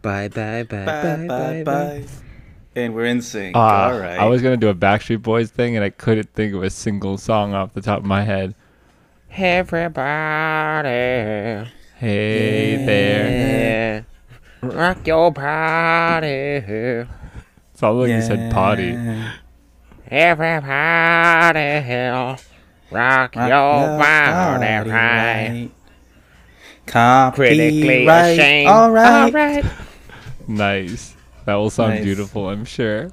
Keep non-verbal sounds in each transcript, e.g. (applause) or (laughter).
Bye bye bye Bye, bye bye, bye bye. And we're in sync. Ah, All right. I was gonna do a Backstreet Boys thing, and I couldn't think of a single song off the top of my head. Everybody, Hey there. rock your body. Sounded like you said potty. Everybody, rock your body right. Critically Copyright. ashamed. All right. All right. Nice. That will sound Nice. beautiful, I'm sure.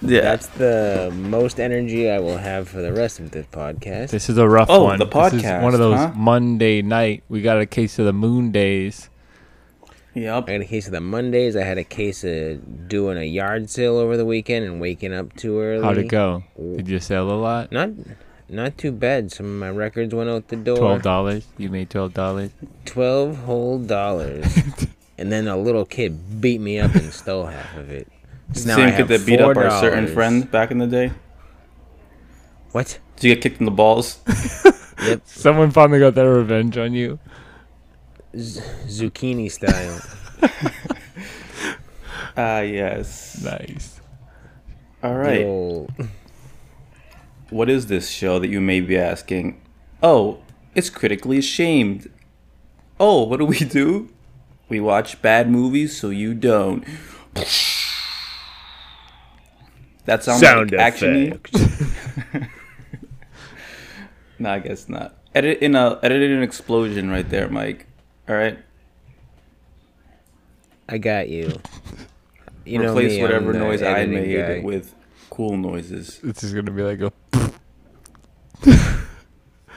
Yeah. That's the most energy I will have for the rest of this podcast. This is a rough Oh, one. the This is one of those huh? Monday night. We got a case of the moon days. Yep. I had a case of the Mondays. I had a case of doing a yard sale over the weekend and waking up too early. How'd it go? Did you sell a lot? Not, not too bad. Some of my records went out the door. Twelve dollars. You made twelve dollars. 12 whole dollars. (laughs) and then a little kid beat me up and stole half of it. So now I Same kid that beat up our certain friend back in the day. What? Did you get kicked in the balls? (laughs) Yep. Someone finally got their revenge on you. Z- zucchini style. (laughs) Ah, yes. Nice. All The right. old- What is this show that you may be asking? Oh, it's critically ashamed. Oh, what do we do? We watch bad movies so you don't. (laughs) That sounds Sound like action. effect. (laughs) No, I guess not. Edit in a edit an explosion right there, Mike. All right. I got you. You know Replace me, I'm whatever noise I made guy. with cool noises. This is gonna be like a. (laughs)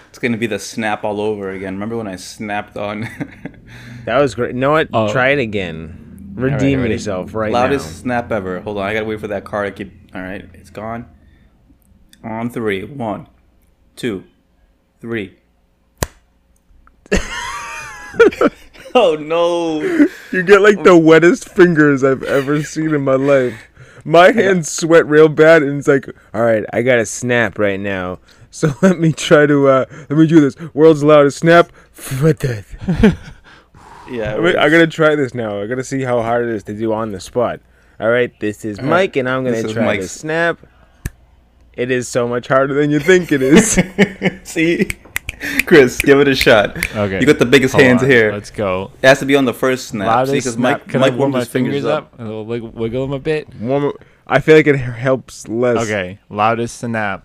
It's gonna be the snap all over again. Remember when I snapped on? (laughs) That was great. Know what? Oh. Try it again. All right, Redeem ready? yourself right Loudest snap ever. Hold on, I gotta wait for that car to keep. All right, it's gone. On three. One, two, three. (laughs) oh no! You get like the wettest fingers I've ever seen in my life. My hands sweat real bad, and it's like, all right, I gotta snap right now. (laughs) So let me try to uh let me do this. World's loudest snap. What the? (laughs) Yeah, I mean, I gotta try this now. I gotta see how hard it is to do on the spot. All right, this is Mike, and I'm gonna is try to snap. It is so much harder than you think it is. (laughs) see, Chris, give it a shot. Okay. You got the biggest Hold hands on, here. Let's go. It has to be on the first snap. See, Loudest because snap. Mike, Can Mike I warm warmed my his fingers fingers up. up? A little wig- wiggle them a bit. Warm- I feel like it helps less. Okay. Loudest snap.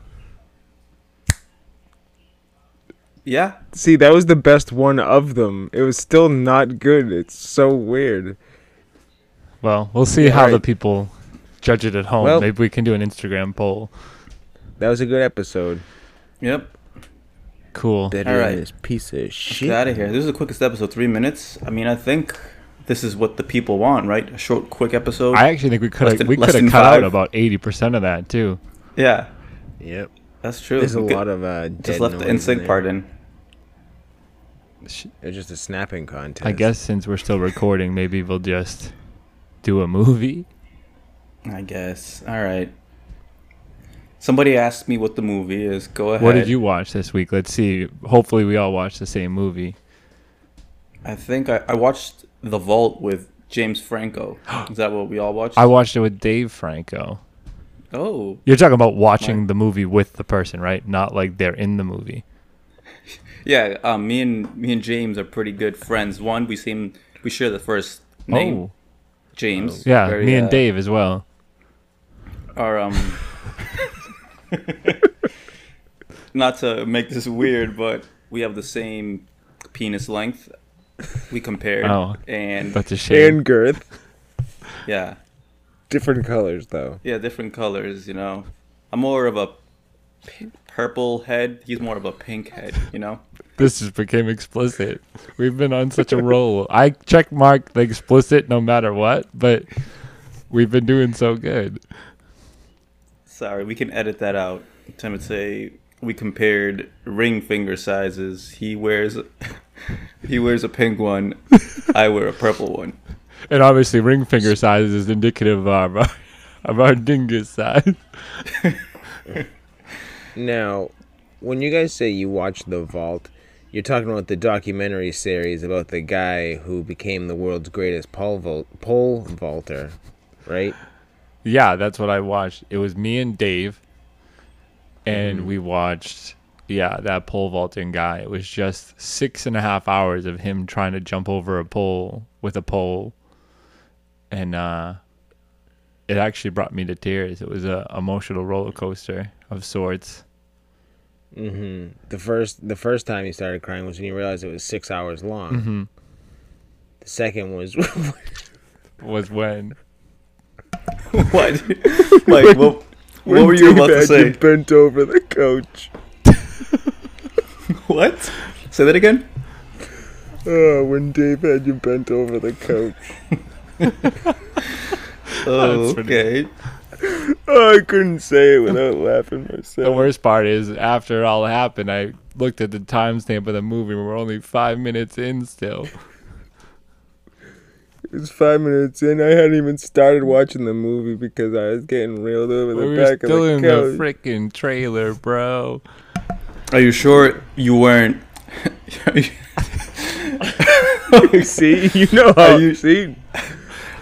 Yeah. See, that was the best one of them. It was still not good. It's so weird. Well, we'll see Yeah, how the people judge it at home. Well- Maybe we can do an Instagram poll. That was a good episode. Yep. Cool. Better All right. piece of Get shit. out of here. This is the quickest episode. Three minutes. I mean, I think this is what the people want, right? A short, quick episode. I actually think we could have we could have cut five. out about eighty percent of that too. yeah, Yep. that's true. There's a could- lot of uh, dead Just left the noise in part in. It's just a snapping contest. I guess since we're still recording, maybe we'll just do a movie. I guess. All right. Somebody asked me what the movie is. Go ahead. What did you watch this week? Let's see. Hopefully, we all watched the same movie. I think I, I watched The Vault with James Franco. (gasps) Is that what we all watched? I watched it with Dave Franco. oh, You're talking about watching Right. the movie with the person, right? Not like they're in the movie. (laughs) yeah. Um, me and me and James are pretty good friends. One, we seem we share the first name, Oh, James. yeah. Very, me and uh, Dave as well. are um (laughs) not to make this weird, but we have the same penis length. We compared, Oh. and That's a shame. And girth. yeah, Different colors, though. yeah, different colors. You know, I'm more of a p- purple head. He's more of a pink head. You know. This just became explicit. We've been on such a roll. I check mark the explicit no matter what, but we've been doing so good. Sorry, we can edit that out. Timothy, we compared ring finger sizes. He wears (laughs) he wears a pink one. I wear a purple one. And obviously, ring finger size is indicative of our, (laughs) of our dingus size. (laughs) Now, when you guys say you watch The Vault, you're talking about the documentary series about the guy who became the world's greatest pole vault pole vaulter, right? Yeah, that's what I watched. It was me and Dave, and we watched, yeah, that pole vaulting guy. It was just six and a half hours of him trying to jump over a pole with a pole, and uh, it actually brought me to tears. It was a emotional roller coaster of sorts. Mm-hmm. The first the first time you started crying was when you realized it was six hours long. Mm-hmm. The second was (laughs) Was when (laughs) What? (laughs) like what? What were you about to say? bent over the couch. What? Say that again. Oh, when Dave had you bent over the couch. Oh, That's pretty- okay. Oh, I couldn't say it without (laughs) laughing myself. the worst part is after it all happened, I looked at the timestamp of the movie. and We're only five minutes in still. (laughs) It was five minutes in. I hadn't even started watching the movie because I was getting reeled over the we were back still in the the freaking trailer, bro. Are you sure you weren't? (laughs) see, you know how Are you- see.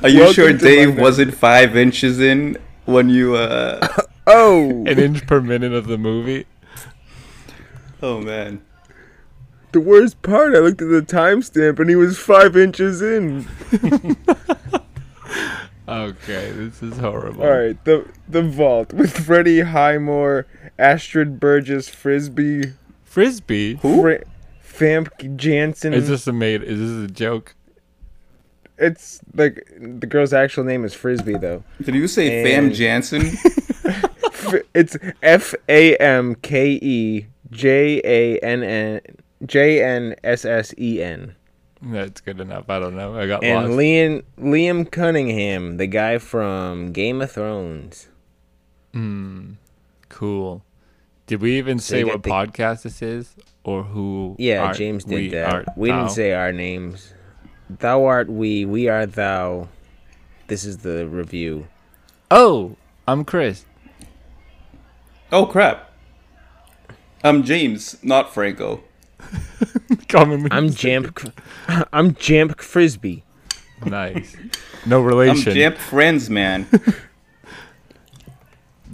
Are you Welcome sure Dave wasn't five inches in when you? uh (laughs) Oh, An inch per minute of the movie. Oh man. the worst part. I looked at the timestamp and he was five inches in. (laughs) Okay, this is horrible. All right, the the vault with Freddie Highmore, Astrid Bergès-Frisbey, Frisbee. Fra- Famke Janssen. Is this a made? Is this a joke? It's like the girl's actual name is Frisbee though. Did you say Fam Jansen? (laughs) (laughs) F- it's F A M K E J A N N J N S S E N. That's good enough. I don't know. I got And lost. Liam Liam Cunningham, the guy from Game of Thrones. Hmm. cool. Did we even say you what the- podcast this is, or who? Yeah, are- James did we that. are we didn't say our names. Thou art we, we are thou. This is the review. Oh, I'm Chris. oh crap. I'm James, not Franco. (laughs) Coming. I'm Jamp (laughs) I'm Jamp Frisbee. nice. No relation. I'm. Jamp Friends, man. (laughs)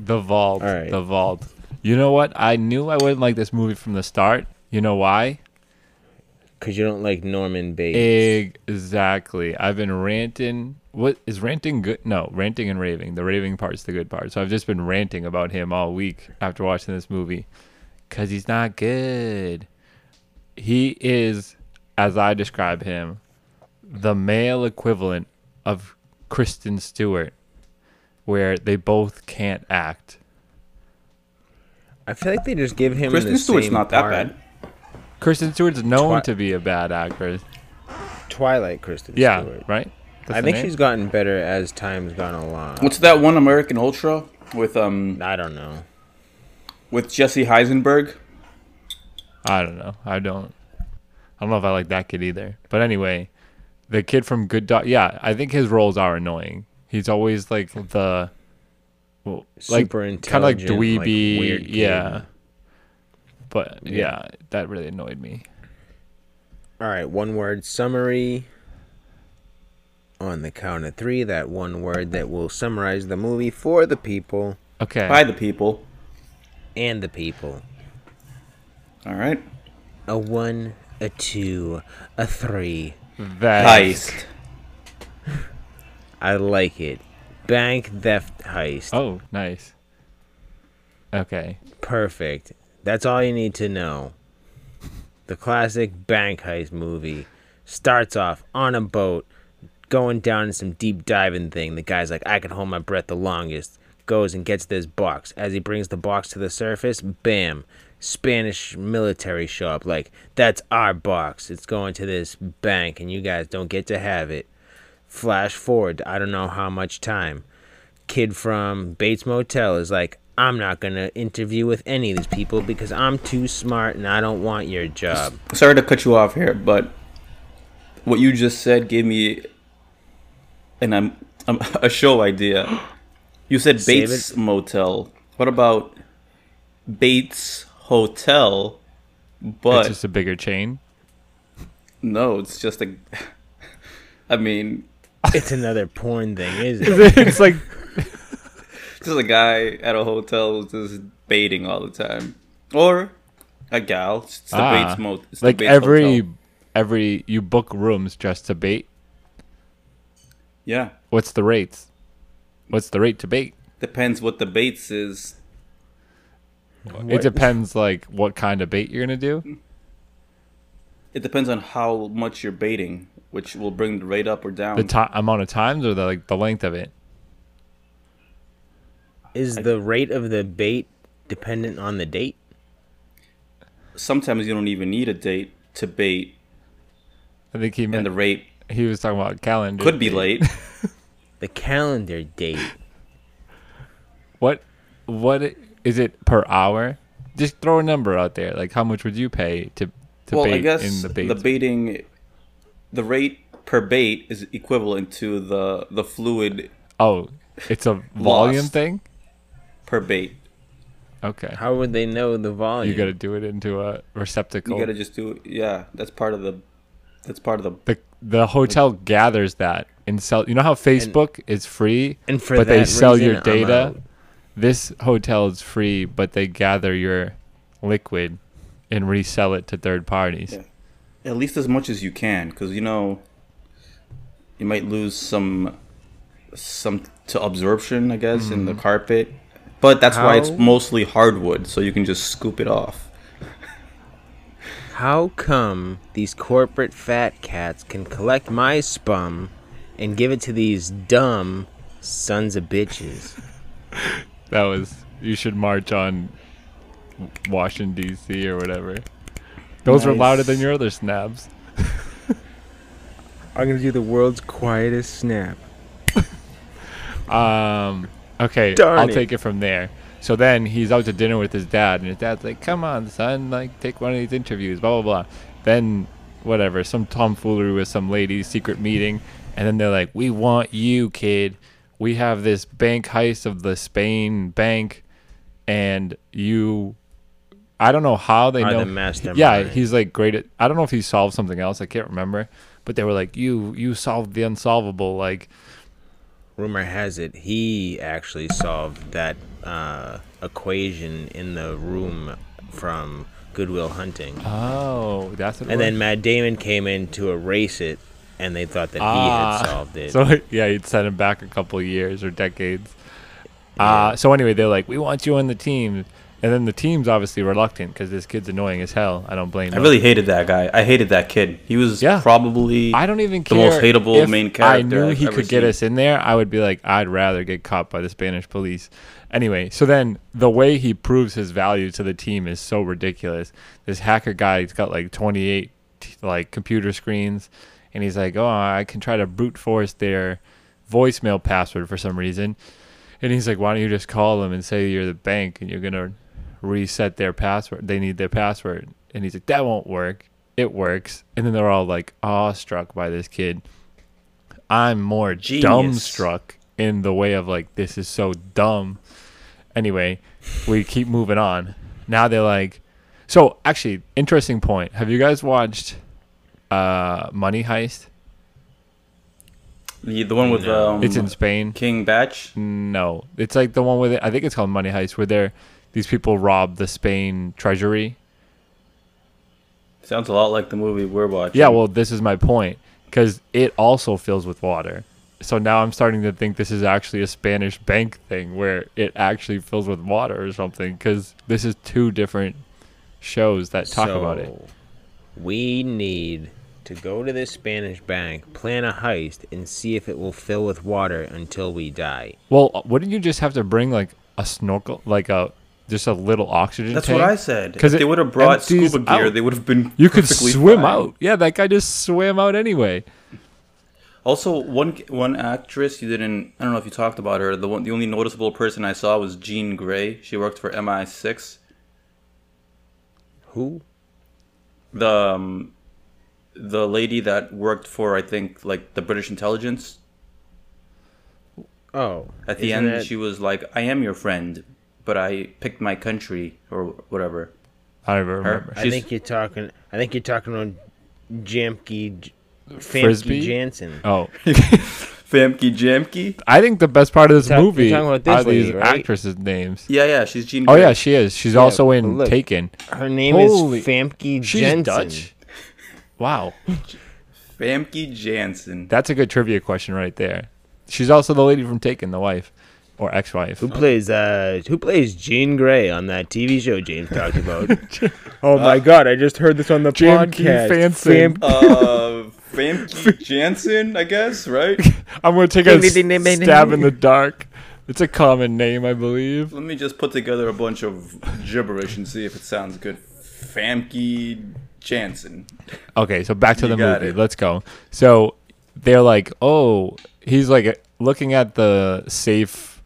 The Vault. All right. The Vault. You know what? I knew I wouldn't like this movie from the start. You know why? Cause you don't like Norman Bates. Exactly. I've been ranting. What is ranting good? No, ranting and raving. The raving part's the good part. So I've just been ranting about him all week after watching this movie because he's not good. He is, as I describe him, the male equivalent of Kristen Stewart, where they both can't act. I feel like they just give him Kristen the Stewart's same not that part. bad. Kristen Stewart's known Twi- to be a bad actress. Twilight Kristen Yeah, Stewart. right. That's I think name? she's gotten better as time's gone along. What's that one American Ultra with um I don't know. with Jesse Eisenberg? I don't know. I don't. I don't know if I like that kid either. But anyway, the kid from Good Dog. Yeah, I think his roles are annoying. He's always like the, well, like kind of like intelligent, like, dweeby. weird kid. yeah. But Yeah. yeah, that really annoyed me. All right, one word summary. On the count of three, that one word that will summarize the movie for the people Okay. By the people. and the people. All right. A one, a two, a three. That Heist. (laughs) I like it. Bank theft heist. Oh, nice. Okay. Perfect. That's all you need to know. The classic bank heist movie starts off on a boat, going down in some deep diving thing. The guy's like, I can hold my breath the longest. Goes and gets this box. As he brings the box to the surface, bam, Spanish military show up. Like, that's our box. It's going to this bank, and you guys don't get to have it. Flash forward, I don't know how much time. Kid from Bates Motel is like, I'm not gonna interview with any of these people because I'm too smart and I don't want your job. Sorry to cut you off here, but what you just said gave me an um, um, (laughs) a show idea. You said Bates Motel. What about Bates Hotel? it's But just a bigger chain. no, it's just a. (laughs) I mean, It's another porn thing, is (laughs) it? it's like just a guy at a hotel who's just baiting all the time, or a gal. It's the Ah, Bates Motel. It's the like every Hotel. every you book rooms just to bait. Yeah, What's the rates? What's the rate to bait? depends what the Bates is. It depends like what kind of bait you're gonna do. It depends on how much you're baiting, which will bring the rate up or down. The ti amount of times or the like the length of it. Is the rate of the bait dependent on the date? Sometimes you don't even need a date to bait, I think he and the rate he was talking about calendar. could be date. late. (laughs) The calendar date. What what i- is it per hour? Just throw a number out there. Like how much would you pay to to well, bait I guess in the bait? the baiting, the rate per bait is equivalent to the the fluid oh, it's a volume thing. Per bait. Okay, How would they know the volume? you got to do it into a receptacle. You gotta just do it. Yeah, that's part of the. That's part of the. the the hotel gathers that and sell. You know how Facebook is free, and for but they sell your reason, I'm data. This hotel is free, but they gather your liquid and resell it to third parties. Yeah. At least as much as you can, because you know. You might lose some. Some to absorption, I guess, in the mm-hmm. carpet, but that's why it's mostly hardwood, so you can just scoop it off. How come these corporate fat cats can collect my spum and give it to these dumb sons of bitches? (laughs) That was you should march on Washington D.C. or whatever. Those were louder than your other snaps. I'm gonna do the world's quietest snap. (laughs) Um. Okay, Darn I'll it. take it from there. So then he's out to dinner with his dad, and his dad's like, "Come on, son, like take one of these interviews." Blah blah blah. Then whatever, some tomfoolery with some lady, secret meeting, and then they're like, "We want you, kid. We have this bank heist of the Spain bank, and you." I don't know how they Are know. the mastermind. Yeah, he's like great at. I don't know if he solved something else. I can't remember. But they were like, "You, you solved the unsolvable." Like, Rumor has it he actually solved that uh, equation in the room from Good Will Hunting. oh, that's what. And then Matt Damon came in to erase it, and they thought that he Ah, had solved it. (laughs) So yeah, he'd send him back a couple of years or decades. Uh, so anyway, they're like, "We want you on the team," and then the team's obviously reluctant because this kid's annoying as hell. I don't blame. I them. really hated that guy. I hated that kid. He was Yeah. probably. I don't even the most hateable main I character knew I've he could get us in there. I would be like, I'd rather get caught by the Spanish police. Anyway, so then the way he proves his value to the team is so ridiculous. This hacker guy, he's got like 28 like computer screens, and he's like, oh, I can try to brute force their voicemail password for some reason. And he's like, why don't you just call them and say you're the bank and you're gonna reset their password? They need their password. And he's like, that won't work. It works. And then they're all like awestruck by this kid. I'm more Genius. dumbstruck in the way of like, this is so dumb. Anyway, we keep moving on. Now they're like, so actually, interesting point. Have you guys watched uh, Money Heist? The, the one with No. um, It's in Spain. King Batch. No, it's like the one with it. I think it's called Money Heist, where they're these people rob the Spain treasury. Sounds a lot like the movie we're watching. Yeah, well, this is my point because it also fills with water. So now I'm starting to think this is actually a Spanish bank thing where it actually fills with water or something because this is two different shows that talk about it. We need to go to this Spanish bank, plan a heist, and see if it will fill with water until we die. Well, wouldn't you just have to bring like a snorkel, like a just a little oxygen That's tank? what I said. Because they would have brought scuba gear, out. they would have been. You could swim fine. out. Yeah, that guy just swam out anyway. Also, one one actress you didn't. I don't know if you talked about her. The one, the only noticeable person I saw was Jean Grey. She worked for MI6. Who? The um, the lady that worked for I think like the British intelligence. Oh, At the end, she was like, "I am your friend, but I picked my country or whatever." I don't remember. I think you're talking. I think you're talking on Jamke, J- Frisbee? Famke Janssen. Oh, (laughs) Famke Jamke. I think the best part of this Talk- you're movie talking about this are these right? actresses' names. Yeah, yeah, she's Jean. Oh Grey. yeah, she is. She's Yeah, also in look, Taken. Her name Holy- is Famke She's Jensen. Dutch. Wow, Famke Janssen. that's a good trivia question right there. She's also the lady from Taken, the wife or ex-wife. Who plays uh Who plays Jean Grey on that TV show James talked about? (laughs) oh Uh, my God! I just heard this on the Jamke podcast. Fanson. Fam- uh, Famke Janssen, I guess, right? (laughs) I'm gonna take a stab in the dark. It's a common name, I believe. Let me just put together a bunch of gibberish and see if it sounds good. Famke Janssen. Okay, so back to You the movie. it. Let's go. So they're like, oh, he's like looking at the safe,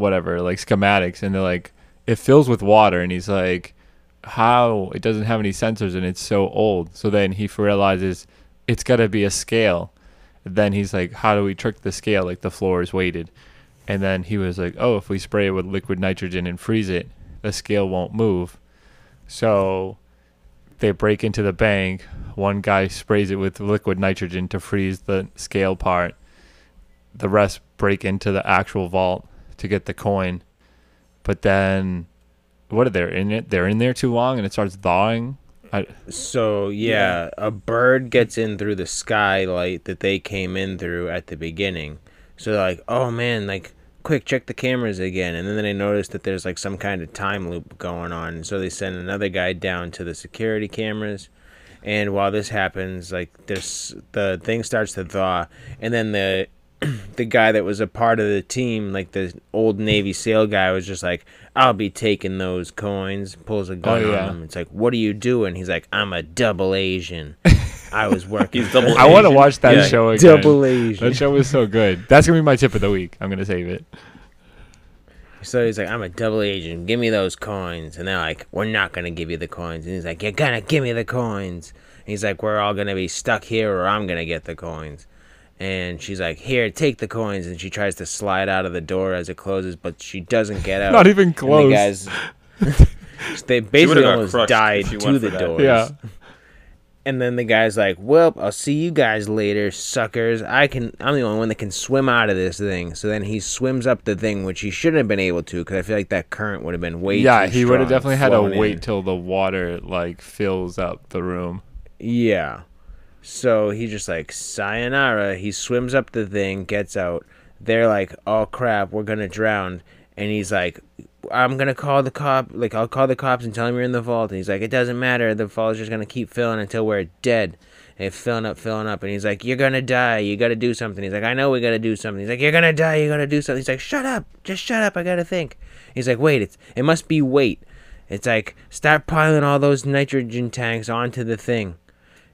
whatever, like schematics, and they're like, it fills with water, and he's like, how? It doesn't have any sensors, and it's so old. So then he realizes it's got to be a scale. Then he's like, how do we trick the scale? Like the floor is weighted. And then he was like, oh, if we spray it with liquid nitrogen and freeze it, the scale won't move. So they break into the bank. One guy sprays it with liquid nitrogen to freeze the scale part. The rest break into the actual vault to get the coin. But then, what are they in it? They're in there too long, and it starts thawing. I, So yeah, a bird gets in through the skylight that they came in through at the beginning. So they're like, oh man, like quick, check the cameras again. And then they notice that there's like some kind of time loop going on. So they send another guy down to the security cameras. And while this happens, like there's the thing starts to thaw, and then the (clears throat) the guy that was a part of the team, like the old Navy SEAL guy, was just like, "I'll be taking those coins." Pulls a gun Oh, yeah. on him. It's like, "What are you doing?" He's like, "I'm a double Asian. (laughs) I was working." He's double I want to watch that Yeah. show again. double Asian. That show was so good. That's gonna be my tip of the week. I'm gonna save it. So he's like, I'm a double agent. Give me those coins. And they're like, We're not going to give you the coins. And he's like, You're going to give me the coins. And he's like, We're all going to be stuck here or I'm going to get the coins. And she's like, Here, take the coins. And she tries to slide out of the door as it closes, but she doesn't get (laughs) out. Not even And close. (laughs) the guys, they basically almost died to the door. Yeah. (laughs) And then the guy's like, "Well, I'll see you guys later, suckers. I can. I'm the only one that can swim out of this thing." So then he swims up the thing, which he shouldn't have been able to, because I feel like that current would have been way. yeah, too he would have definitely had to flowing wait in. till the water like fills up the room. Yeah. So he just like sayonara. He swims up the thing, gets out. They're like, "Oh crap, we're gonna drown." And he's like, "I'm gonna call the cop. Like, I'll call the cops and tell them you're in the vault." And he's like, "It doesn't matter. The vault's just gonna keep filling until we're dead." And it's filling up, filling up. And he's like, "You're gonna die. You gotta do something." He's like, "I know we gotta do something." He's like, "You're gonna die. You gotta do something." He's like, "Shut up. Just shut up. I gotta think." He's like, "Wait. It's it must be weight." It's like start piling all those nitrogen tanks onto the thing.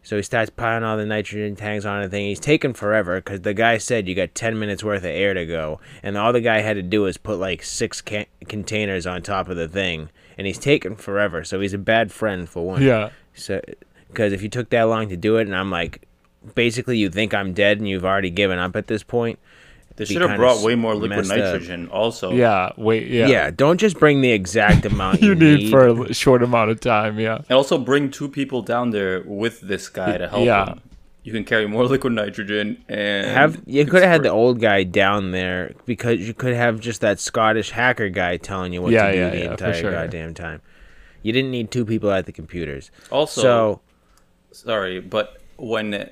So he starts piling all the nitrogen tanks on the thing. He's taking forever because the guy said you got 10 minutes worth of air to go. And all the guy had to do is put like six ca- containers on top of the thing. And he's taking forever. So he's a bad friend for one. Yeah. So, because if you took that long to do it, and I'm like, basically you think I'm dead and you've already given up at this point. They should have brought way more liquid messed up. nitrogen. Also, Yeah. Wait. Yeah. Yeah. don't just bring the exact amount (laughs) you, You need for a short amount of time. Yeah. and also bring two people down there with this guy to help Yeah. him. You can carry more (laughs) liquid nitrogen and Have you could have had the old guy down there because you could have just that Scottish hacker guy telling you what Yeah, to do yeah, the yeah, entire sure. goddamn time. You didn't need two people at the computers. Also, so sorry, but when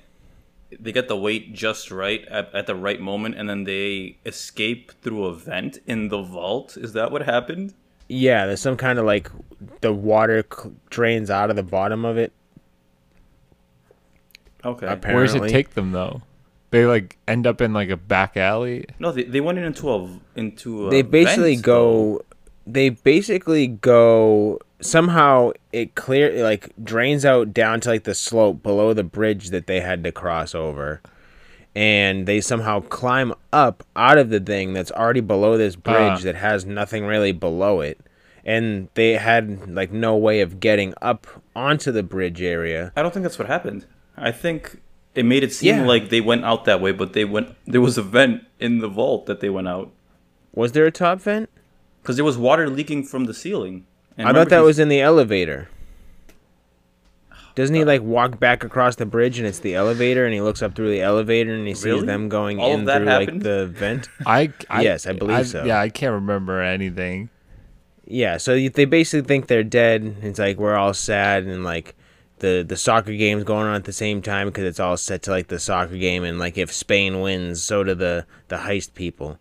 they get the weight just right at, at the right moment, and then they escape through a vent in the vault, is that what happened? yeah, there's some kind of like the water cl- drains out of the bottom of it. Okay. Apparently, Where does it take them though? They like end up in like a back alley. No, they, they went into a into a they basically vent, go. They basically go somehow. It clear like drains out down to like the slope below the bridge that they had to cross over, and they somehow climb up out of the thing that's already below this bridge Ah. that has nothing really below it. And they had like no way of getting up onto the bridge area. I don't think that's what happened. I think it made it seem Yeah. like they went out that way, but they went. There was a vent in the vault that they went out Was there a top vent? because there was water leaking from the ceiling. And I thought that was in the elevator. Doesn't he uh, like walk back across the bridge and it's the elevator and he looks up through the elevator and he sees Really? them going All of in that through happened? like the vent? (laughs) I, I Yes, I believe so. Yeah, I can't remember anything. Yeah, so you- they basically think they're dead. It's like we're all sad and like the the soccer game's going on at the same time because it's all set to like the soccer game and like if Spain wins, so do the the heist people.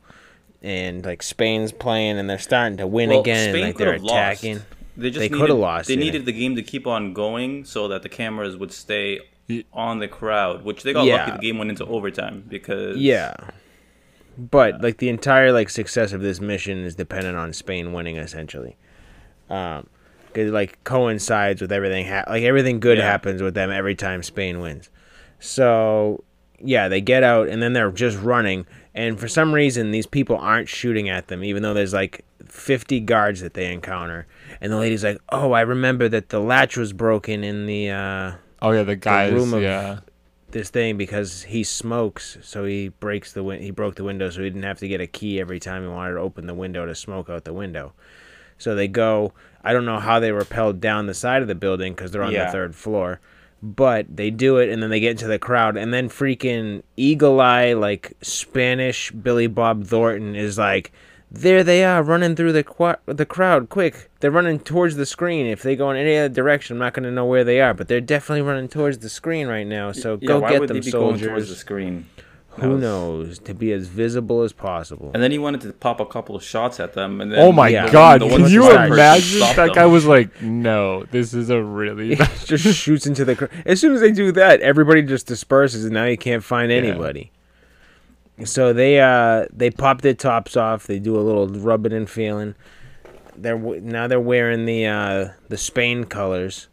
And like Spain's playing and they're starting to win Well, again Spain and like could they're have lost. attacking. They just They coulda lost, They yeah. needed the game to keep on going so that the cameras would stay on the crowd, which they got Yeah. lucky. The game went into overtime because Yeah. But like the entire like success of this mission is dependent on Spain winning essentially. Um 'cause like coincides with everything ha- like everything good Yeah. happens with them every time Spain wins. So yeah, they get out and then they're just running and for some reason these people aren't shooting at them even though there's like 50 guards that they encounter. And the lady's like, "Oh, I remember that the latch was broken in the uh Oh yeah, the guys. room of- yeah, this thing because he smokes, so he breaks the win- he broke the window, so he didn't have to get a key every time he wanted to open the window to smoke out the window. So they go. I don't know how they rappelled down the side of the building because they're on Yeah. the third floor, but they do it, and then they get into the crowd, and then freaking eagle eye like Spanish Billy Bob Thornton is like. There they are running through the qu- the crowd. Quick, they're running towards the screen. If they go in any other direction, I'm not going to know where they are. But they're definitely running towards the screen right now. So Yeah, go why get would them, they be going towards soldiers. the screen? That Who was- knows? To be as visible as possible. And then he wanted to pop a couple of shots at them. And then Oh my Yeah. god! the Can you imagine? That them. guy was like, "No, this is a really." bad-" just (laughs) shoots into the crowd. As soon as they do that, everybody just disperses, and now you can't find anybody. So they uh they pop their tops off. They do a little rubbing and feeling. They're now they're wearing the uh the Spain colors,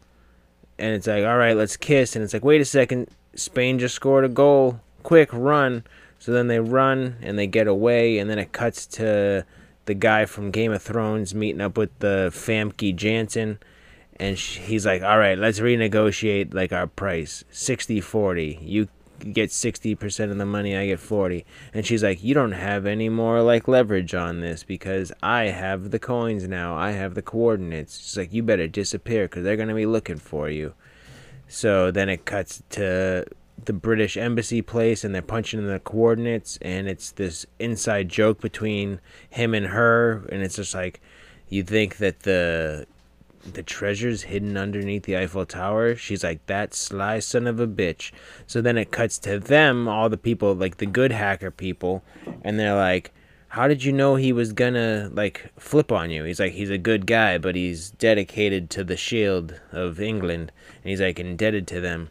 and it's like all right, let's kiss. And it's like wait a second, Spain just scored a goal. Quick run. So then they run and they get away, and then it cuts to the guy from Game of Thrones meeting up with the Famke Janssen and sh- he's like all right let's renegotiate like our price. 60 40 you get 60% of the money i get 40 and she's like you don't have any more like leverage on this because i have the coins now. I have the coordinates. She's like you better disappear because they're going to be looking for you. So then it cuts to the British embassy place and they're punching in the coordinates and it's this inside joke between him and her and it's just like you think that the the treasure's hidden underneath the Eiffel Tower. She's like, that sly son of a bitch. So then it cuts to them, all the people, like the good hacker people, and they're like, how did you know he was gonna, like, flip on you? He's like, he's a good guy, but he's dedicated to the shield of England, and he's like, indebted to them.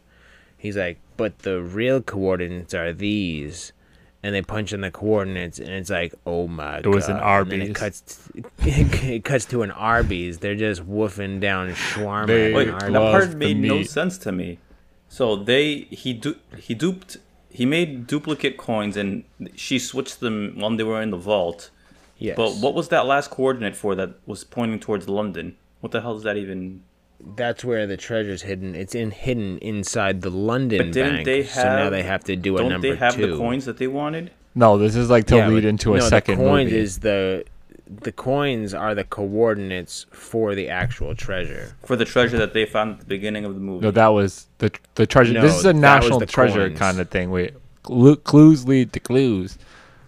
He's like, but the real coordinates are these. And they punch in the coordinates, and it's like, oh my god! It was an Arby's. And then it cuts, (laughs) it cuts to an Arby's. They're just woofing down shawarma. They- Wait, Arby's. that part the made no sense to me. So they he du- he duped he made duplicate coins and she switched them when they were in the vault. Yes. But what was that last coordinate for that was pointing towards London? What the hell is that even? That's where the treasure's hidden. It's in hidden inside the London But didn't bank. they so now they have to do a number two. Don't they have two. the coins that they wanted? no, this is like to Yeah, lead but- into a no, second the coins movie. is the the coins are the coordinates for the actual treasure. For the treasure that they found at the beginning of the movie. no, that was the the treasure. No, this is a national treasure coins. kind of thing. Wait, clu- clues lead to clues.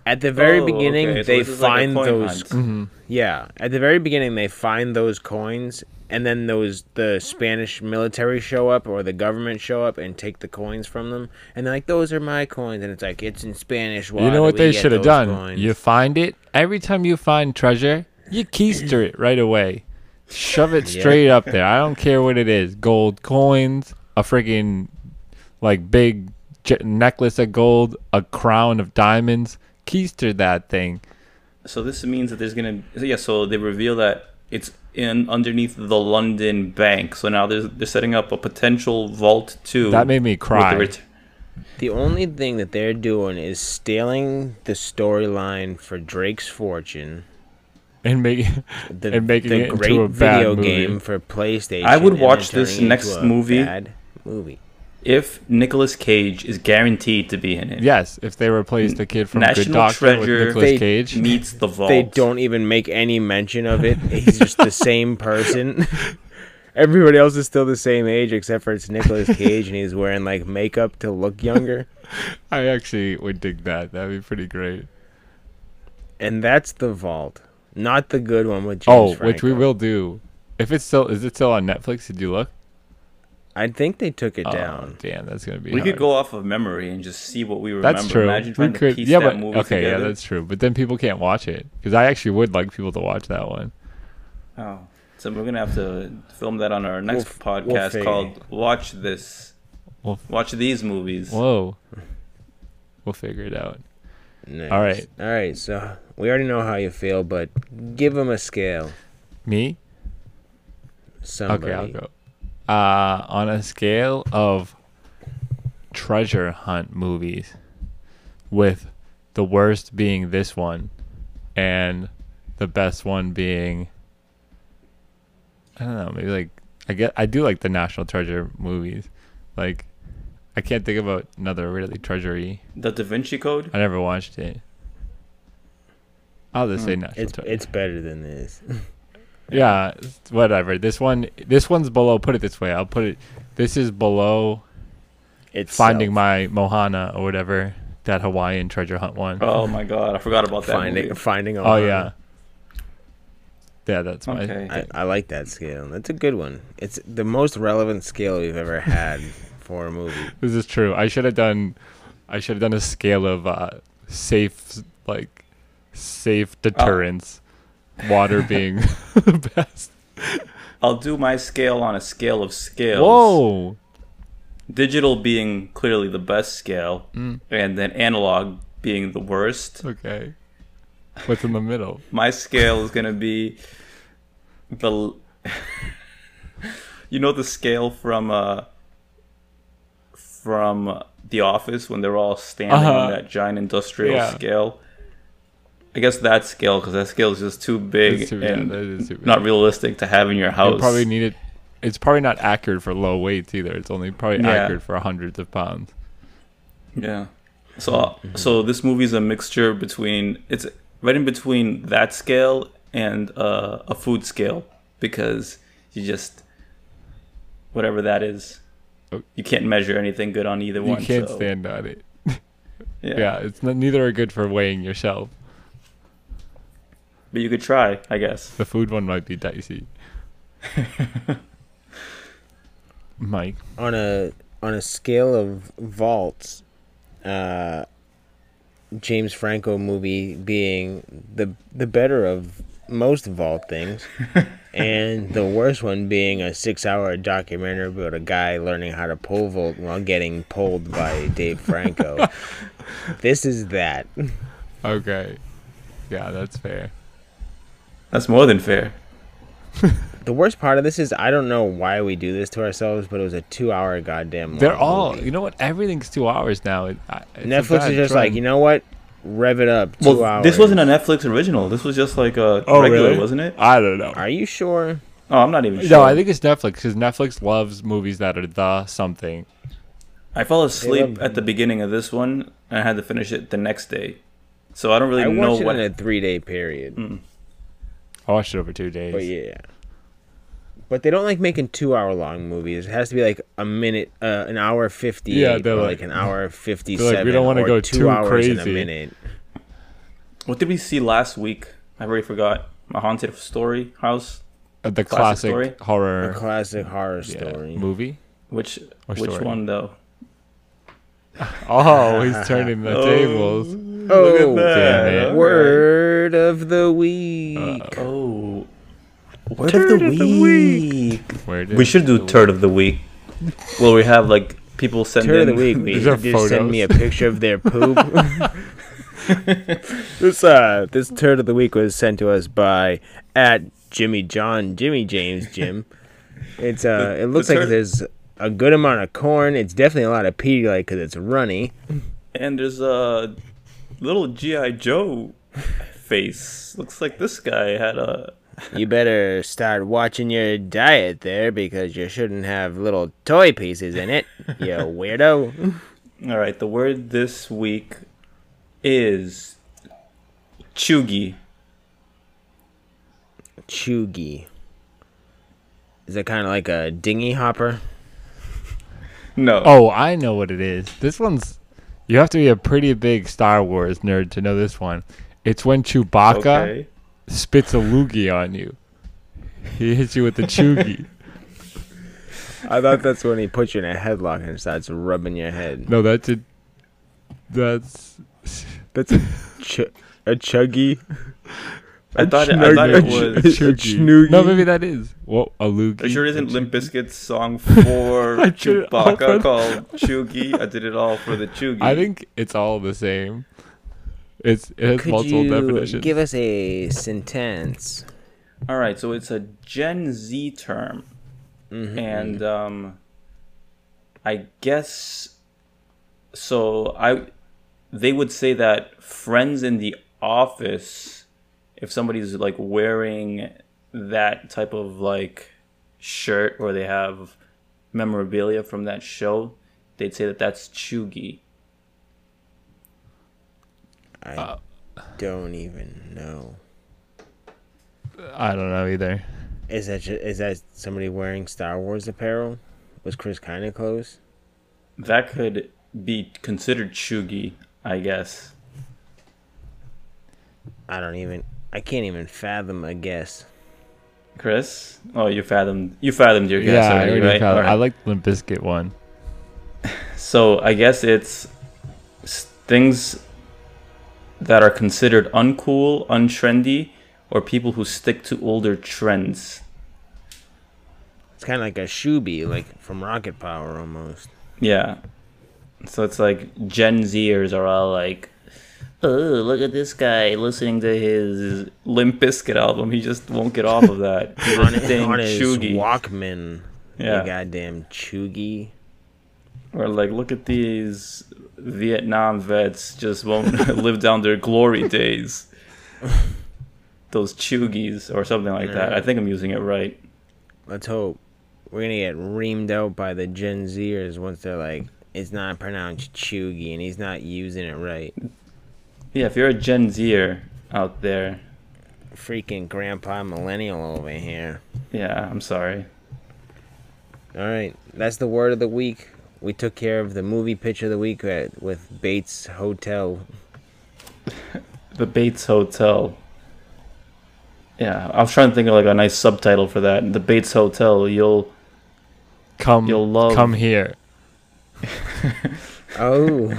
At the very Oh, beginning, okay, so they this is like find those. Mm-hmm. Yeah, at the very beginning, they find those coins, and then those the Spanish military show up or the government show up and take the coins from them, and they're like, "Those are my coins," and it's like it's in Spanish. Why you know what they should have done? coins?" You find it every time you find treasure, you keister it right away. Shove it (laughs) Yeah. straight up there. I don't care what it is. Gold coins, a freaking like big j- necklace of gold, a crown of diamonds. Keister that thing. So this means that there's gonna yeah. So they reveal that it's in underneath the London Bank. So now they're they're setting up a potential vault two. That made me with the cry. ret- The only thing that they're doing is stealing the storyline for Drake's Fortune, And make the, And making the it into great a bad video movie. game for PlayStation. I would watch this next movie. Bad movie. If Nicolas Cage is guaranteed to be in it, yes, if they replaced the kid from Good National Doctor with Treasure. Nicolas They- Cage, meets the vault. They don't even make any mention of it. He's just the same person. (laughs) Everybody else is still the same age except for it's Nicolas Cage and he's wearing like makeup to look younger. (laughs) I actually would dig that. That'd be pretty great. And that's the vault. Not the good one with oh, James oh, which we will do. If it's still is it still on Netflix? Did you look? I think they took it Oh, down. damn, that's gonna be. We could go off of memory and just see what we remember. That's true. Imagine we could, to piece yeah, that but movie okay, together. yeah, that's true. But then people can't watch it because I actually would like people to watch that one. Oh, so we're gonna have to film that on our next f- we'll podcast figure. called "Watch This." We'll- Watch these movies. Whoa, we'll figure it out. Nice. All right. All right. So we already know how you feel, but give them a scale. Me? Somebody. Okay, I'll go. Uh, on a scale of treasure hunt movies, with the worst being this one, and the best one being I don't know, maybe like I get I do like the National Treasure movies. Like I can't think about another really treasury. The Da Vinci Code. I never watched it. I'll just say National It's Treasure. it's better than this. (laughs) Yeah, whatever. This one, this one's below. Put it this way. I'll put it. This is below It's finding my Mohana or whatever that Hawaiian treasure hunt one. Oh, Oh my god, I forgot about that finding movie. finding. Ohana. yeah, yeah. That's my. Okay. I, I like that scale. That's a good one. It's the most relevant scale we've ever had (laughs) for a movie. This is true. I should have done. I should have done a scale of uh, safe, like safe deterrence. Water being the (laughs) (laughs) best. I'll do my scale on a scale of scales. Whoa. Digital being clearly the best scale, Mm. and then analog being the worst. Okay. What's in the middle? My scale is gonna be the. (laughs) you know the scale from uh from The Office when they're all standing Uh-huh. on that giant industrial Yeah. scale. I guess that scale because that scale is just too big too- and that is too big. not realistic to have in your You house. probably need it. It's probably not accurate for low weights either. It's only probably Yeah. accurate for hundreds of pounds. Yeah. So so this movie is a mixture between it's right in between that scale and uh, a food scale because you just whatever that is, Oh. you can't measure anything good on either You one. You can't so, stand on it. (laughs) Yeah. Yeah, it's not, neither are good for weighing yourself. But you could try, I guess. The food one might be dicey. (laughs) Mike, on a on a scale of vaults, uh, James Franco movie being the the better of most vault things, (laughs) and the worst one being a six hour documentary about a guy learning how to pole vault while getting pulled by Dave Franco. (laughs) this is that. okay, yeah, that's fair. That's more than fair. (laughs) The worst part of this is I don't know why we do this to ourselves, but it was a two hour goddamn. They're all, movie. you know what? Everything's two hours now. It, I- it's Netflix is just trend. like you know what, rev it up. Two Well, hours. this wasn't a Netflix original. This was just like a Oh, regular, really? wasn't it? I don't know. Are you sure? Oh, I'm not even sure. No, I think it's Netflix because Netflix loves movies that are the something. I fell asleep love- at the beginning of this one and I had to finish it the next day. So I don't really I know watched it what in a three day period. Mm. I watched it over two days. But yeah. But they don't like making two hour long movies. It has to be like a minute, uh, an hour fifty. Yeah, they're like, like- an hour fifty (laughs) they're like, we don't wanna go two too hours in a minute. What did we see last week? I already forgot. A haunted story house. Uh, the Classic classic, A horror classic horror yeah, story. movie. Which Or which story. one though? (laughs) Oh, he's turning the (laughs) Oh. tables. Oh, Damn it. Word of the week. Uh, Oh. Word Turd of the of the week. Where did We should do turd of the week. Well, we have like people send Turd of in the week. We These are just send me a picture of their (laughs) poop. (laughs) this uh, this turd of the week was sent to us by at Jimmy John Jimmy James Jim. It's uh, The- it looks the like turd- there's a good amount of corn. It's definitely a lot of Pedialyte because it's runny. And there's a little GI Joe face. Looks like this guy had a. You better start watching your diet there because you shouldn't have little toy pieces in it, you (laughs) weirdo. All right, the word this week is choogie. Choogie. Is it kind of like a dinghy hopper? No. Oh, I know what it is. This one's. You have to be a pretty big Star Wars nerd to know this one. It's when Chewbacca okay. spits a loogie on you. He hits you with the choogie. (laughs) I thought that's when he puts you in a headlock and starts rubbing your head. no, that's it. That's That's a ch- a chuggy. (laughs) I thought it, I thought it was. a Choogie. No, maybe that is. What a loogie. Are you sure it isn't Limp Bizkit's song (laughs) for I did it all for Chewbacca called Choogie? I did it all for the Choogie. I think it's all the same. It's it has Could multiple you definitions. give us a sentence? All right, so it's a Gen Z term, Mhm. and um, I guess so. I they would say that friends in the office, if somebody's like wearing that type of like shirt or they have memorabilia from that show, they'd say that that's choogie. I Uh, don't even know. I don't know either. Is that ju- is that somebody wearing Star Wars apparel? Was Chris kind of close? That could be considered choogie, I guess. I don't even. I can't even fathom a guess. Chris? Oh, you fathomed you fathomed your guess yeah, I already, already right? found- All right. I like the Limp Bizkit one. So I guess it's things that are considered uncool, untrendy, or people who stick to older trends. It's kind of like a shoobie, like from Rocket Power almost. Yeah. So it's like Gen Zers are all like, (laughs) oh, look at this guy listening to his Limp Bizkit album. He just won't get off of that. On, thing on his. Walkman. Yeah. You goddamn chuggy. Or like, look at these Vietnam vets just won't (laughs) live down their glory (laughs) days. Those chuggies or something like that. I think I'm using it right. Let's hope. We're gonna get reamed out by the Gen Zers once they're like, it's not pronounced chuggy and he's not using it right. Yeah, if you're a Gen Zer out there, Freaking grandpa millennial over here. yeah, I'm sorry. All right, that's the word of the week. We took care of the movie pitch of the week with Bates Hotel. (laughs) The Bates Hotel. Yeah, I was trying to think of like a nice subtitle for that. The Bates Hotel. You'll Come, You'll love- come here. Oh,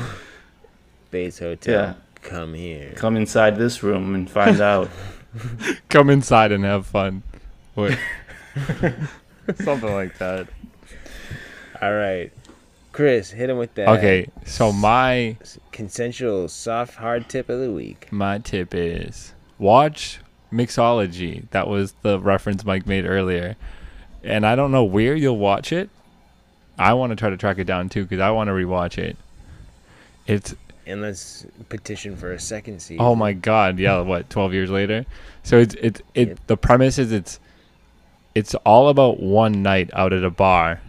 (laughs) Bates Hotel. Yeah. Come here. come inside this room and find (laughs) out. Come inside and have fun. Wait. (laughs) Something like that. All right, Chris, hit him with that. Okay, so my Consensual soft hard tip of the week. my tip is watch Mixology. That was the reference Mike made earlier. And I don't know where you'll watch it. I want to try to track it down too because I want to rewatch it. It's And let's petition for a second season. Oh my god, yeah, what, 12 years later? So it's it's it Yep. the premise is it's it's all about one night out at a bar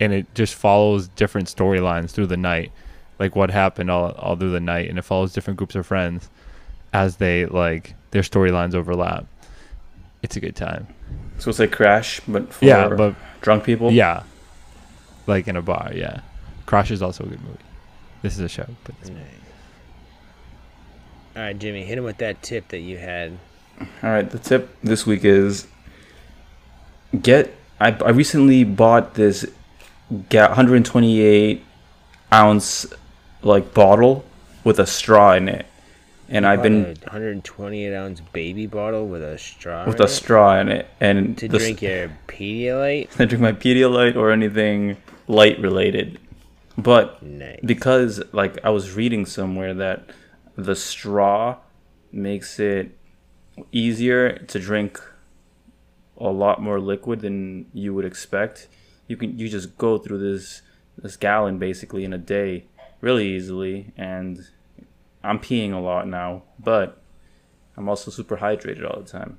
and it just follows different storylines through the night. Like what happened all all through the night and it follows different groups of friends as they like their storylines overlap. It's a good time. So it's like Crash, but for yeah, but drunk people. yeah. Like in a bar, yeah. Crash is also a good movie. This is a show, but it's, Nice. All right, Jimmy, hit him with that tip that you had. All right, the tip this week is get. I, I recently bought this ga- 128 ounce like bottle with a straw in it, and I've been a 128 ounce baby bottle with a straw. with in a it straw in it, and to the drink your Pedialyte. (laughs) I drink my Pedialyte or anything light related, but Nice. because like I was reading somewhere that the straw makes it easier to drink a lot more liquid than you would expect you can you just go through this this gallon basically in a day really easily and I'm peeing a lot now, but I'm also super hydrated all the time.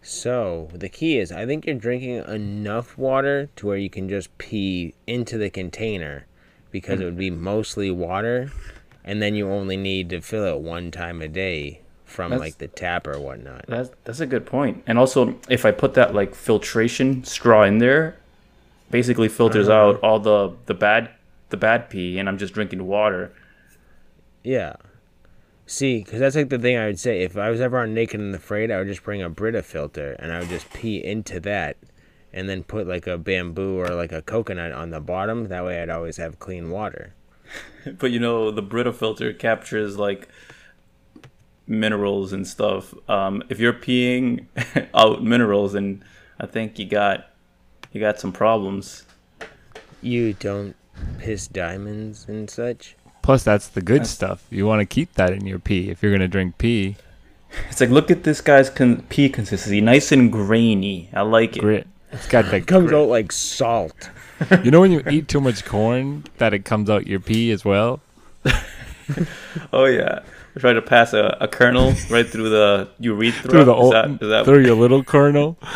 So the key is, I think you're drinking enough water to where you can just pee into the container, because it would be mostly water, and then you only need to fill it one time a day from That's- like the tap or whatnot. That's that's a good point. And also, if I put that like filtration straw in there, basically filters Uh-huh. out all the the bad the bad pee, and I'm just drinking water. Yeah. See, because that's like the thing I would say. If I was ever on Naked and Afraid, I would just bring a Brita filter and I would just pee into that, and then put like a bamboo or like a coconut on the bottom. That way, I'd always have clean water. (laughs) But you know, the Brita filter captures like minerals and stuff. Um, if you're peeing (laughs) out minerals, and I think you got you got some problems. You don't piss diamonds and such. Plus, that's the good That's- stuff. You want to keep that in your pee. If you're gonna drink pee, It's like look at this guy's con- pee consistency, nice and grainy. I like it. grit. It's got the It comes grit. out like salt. You know when you eat too much corn, that it comes out your pee as well. (laughs) Oh yeah, we try to pass a, a kernel right through the urethra. Through the is old, that, is that through your little kernel. (laughs)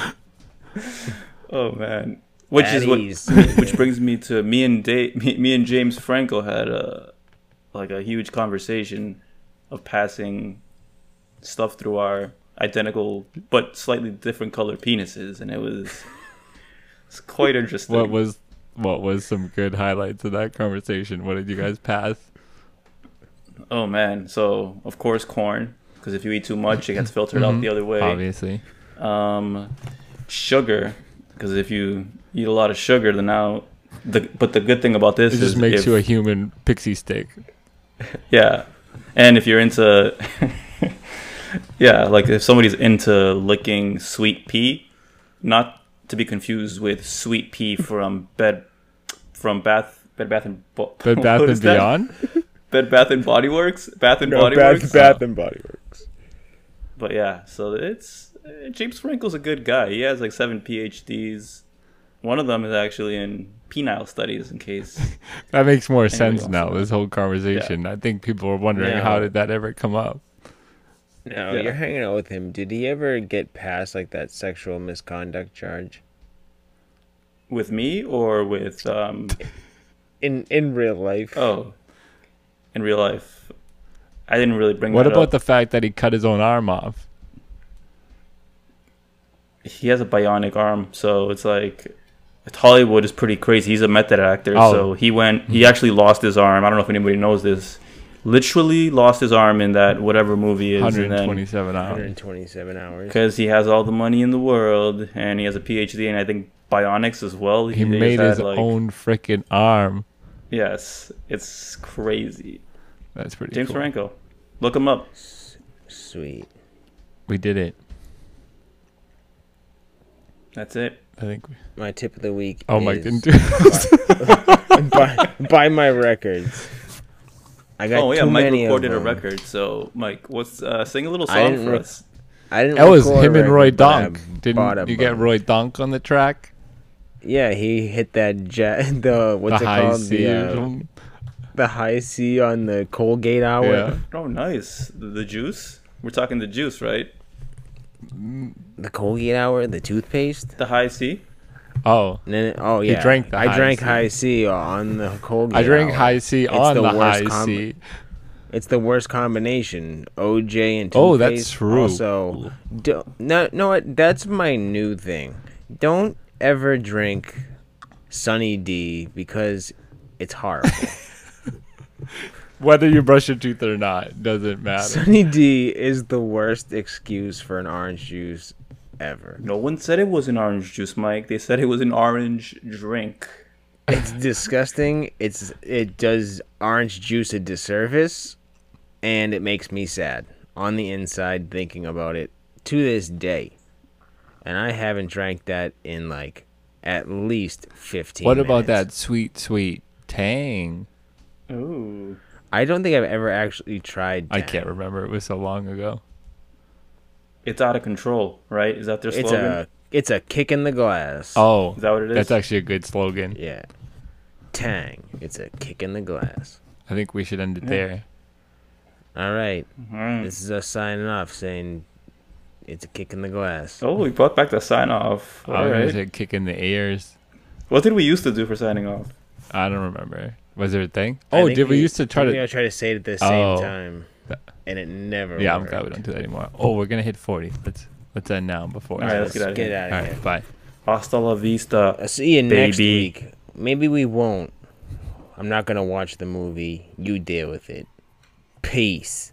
Oh man, which is what, which brings me to me and Dave, me, me and James Franco had a like a huge conversation of passing stuff through our identical but slightly different colored penises, and it was it's quite interesting. What was what was some good highlights of that conversation? What did you guys pass? oh man, so of course corn because if you eat too much, it gets filtered out (laughs) Mhm. the other way. Obviously, um, sugar because if you eat a lot of sugar, then now the but the good thing about this it is just makes if, you a human pixie stick. (laughs) yeah, and if you're into (laughs) yeah, like if somebody's into licking sweet pea, not to be confused with sweet pea from bed from Bath Bed Bath and Bo- (laughs) Bed Bath and? Beyond. (laughs) Bed Bath and Body Works, Bath and No, Body Bath, Works. Bath and Body Works. But yeah, so it's uh, James Franco's a good guy. He has like seven PhDs. One of them is actually in penile studies. In case (laughs) That makes more sense now. This whole conversation. I think people are wondering Yeah. how did that ever come up. Now Yeah. you're hanging out with him. Did he ever get past like that sexual misconduct charge with me or with um in in real life? oh in real life, I didn't really bring. What that about up. the fact that he cut his own arm off? he has a bionic arm, so it's like Hollywood is pretty crazy. He's a method actor, Oh. so he went. He actually lost his arm. I don't know if anybody knows this. Literally lost his arm in that whatever movie is, and then 127 hours. 127 hours. because he has all the money in the world and he has a PhD and I think bionics as well. He just made his like- own freaking arm. Yes, it's crazy. That's pretty James cool. Franco, look him up. Sweet. We did it. That's it. I think. We, My tip of the week. oh my is goodness. buy, buy my records. I got Oh yeah, too Mike many of recorded a record. So Mike, what's uh, sing a little song for rec- us? I didn't. that was him and Roy record, but I Donk. Didn't a you get. Roy Donk on the track? Yeah, he hit that jet. (laughs) The what's the it high called? C The, uh, the high C on the Colgate hour. Yeah. Oh nice, the, the juice. We're talking the juice, right? The Colgate hour, the toothpaste. The high C. Oh, And then, oh yeah, drank the I High drank C. high C uh, on the Colgate. I drank hour. high C It's on the the, worst high com- C. It's the worst combination. OJ and toothpaste. Oh, that's true. Also, do, no, no. That's my new thing. Don't ever drink Sunny D because it's horrible. (laughs) (laughs) Whether you brush your teeth or not doesn't matter. Sunny D is the worst excuse for an orange juice ever. No one said it was an orange juice, Mike. They said it was an orange drink. It's disgusting. It's it does orange juice a disservice, and it makes me sad on the inside thinking about it to this day. And I haven't drank that in like at least fifteen. What about that sweet, sweet tang? Ooh. I don't think I've ever actually tried. I can't remember. It was so long ago. It's out of control, right? Is that their It's slogan? a It's a kick in the glass. Oh, Is that what it is? that's actually a good slogan. Yeah. Tang. It's a kick in the glass. I think we should end it Yeah. there. All right. Alright. This is us signing off saying it's a kick in the glass. Oh, we brought back the sign off. I was All gonna right. say kick in the ears. What did we used to do for signing off? I don't remember. Was there a thing? I Oh, did we, used to try to? I tried to say it at the same Oh. time, That- and it never. Yeah, I'm glad we don't do that anymore. Oh, we're gonna hit 40. Let's let's end now before. All right, let's get out of here. out All of right, here. bye. Hasta la vista. I'll see you next Baby. week. Maybe we won't. I'm not gonna watch the movie. You deal with it. Peace.